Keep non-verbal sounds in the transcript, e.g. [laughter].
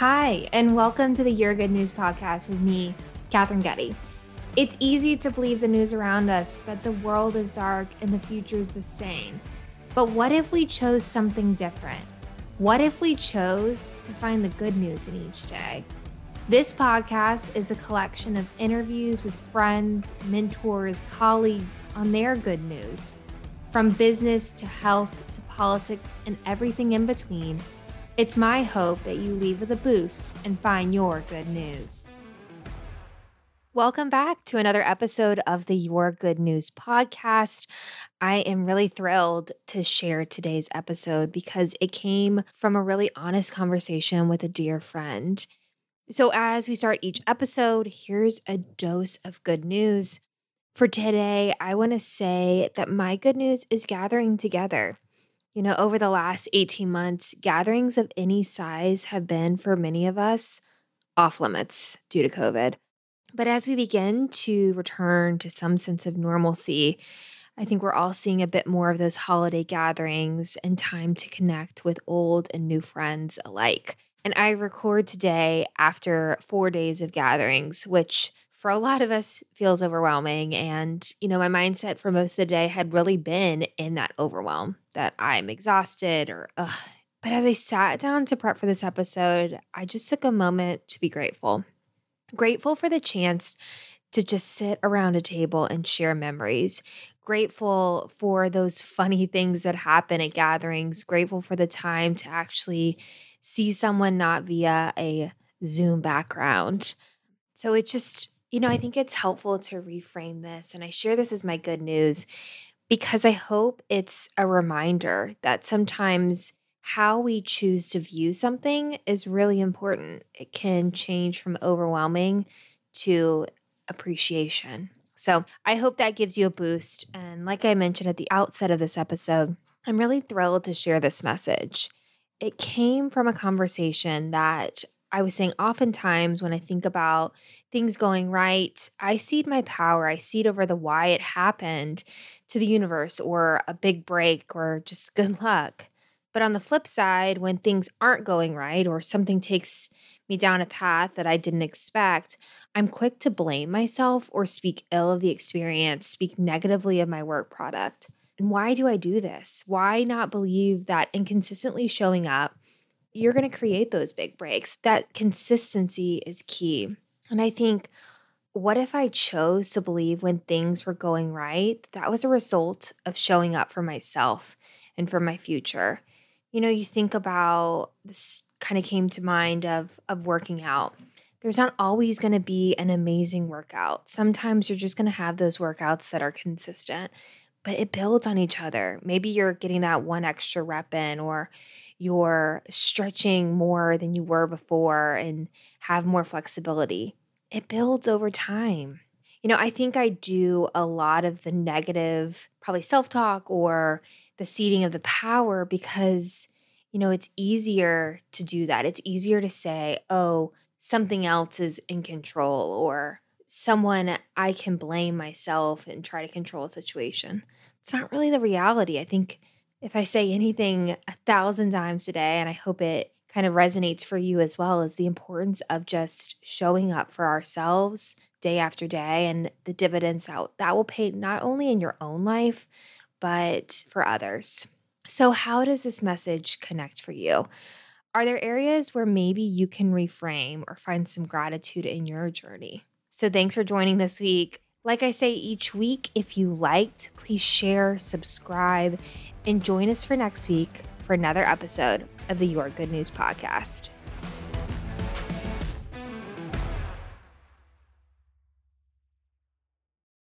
Hi, and welcome to the Your Good News podcast with me, Katherine Getty. It's easy to believe the news around us that the world is dark and the future is the same. But what if we chose something different? What if we chose to find the good news in each day? This podcast is a collection of interviews with friends, mentors, colleagues on their good news. From business to health to politics and everything in between, it's my hope that you leave with a boost and find your good news. Welcome back to another episode of the Your Good News podcast. I am really thrilled to share today's episode because it came from a really honest conversation with a dear friend. So, as we start each episode, here's a dose of good news. For today, I want to say that my good news is gathering together. You know, over the last 18 months, gatherings of any size have been, for many of us, off limits due to COVID. But as we begin to return to some sense of normalcy, I think we're all seeing a bit more of those holiday gatherings and time to connect with old and new friends alike. And I record today after four days of gatherings, which for a lot of us feels overwhelming. And, you know, my mindset for most of the day had really been in that overwhelm that I'm exhausted or, ugh. But as I sat down to prep for this episode, I just took a moment to be grateful. Grateful for the chance to just sit around a table and share memories. Grateful for those funny things that happen at gatherings. Grateful for the time to actually see someone not via a Zoom background. So it just, you know, I think it's helpful to reframe this. And I share this as my good news because I hope it's a reminder that sometimes how we choose to view something is really important. It can change from overwhelming to appreciation. So I hope that gives you a boost. And like I mentioned at the outset of this episode, I'm really thrilled to share this message it came from a conversation that I was saying oftentimes when I think about things going right, I cede my power, I cede over the why it happened to the universe or a big break or just [laughs] good luck. But on the flip side, when things aren't going right or something takes me down a path that I didn't expect, I'm quick to blame myself or speak ill of the experience, speak negatively of my work product. And why do I do this? Why not believe that in consistently showing up, you're going to create those big breaks? That consistency is key. And I think, what if I chose to believe when things were going right, that was a result of showing up for myself and for my future? You know, you think about this kind of came to mind of of working out there's not always going to be an amazing workout. Sometimes you're just going to have those workouts that are consistent but it builds on each other. Maybe you're getting that one extra rep in, or you're stretching more than you were before and have more flexibility. It builds over time. You know, I think I do a lot of the negative, probably self talk or the ceding of the power because, you know, it's easier to do that. It's easier to say, oh, something else is in control or someone I can blame myself and try to control a situation. It's not really the reality. I think if I say anything a thousand times today, and I hope it kind of resonates for you as well, is the importance of just showing up for ourselves day after day and the dividends that that will pay not only in your own life, but for others. So, how does this message connect for you? Are there areas where maybe you can reframe or find some gratitude in your journey? So thanks for joining this week. Like I say each week, if you liked, please share, subscribe, and join us for next week for another episode of the Your Good News podcast.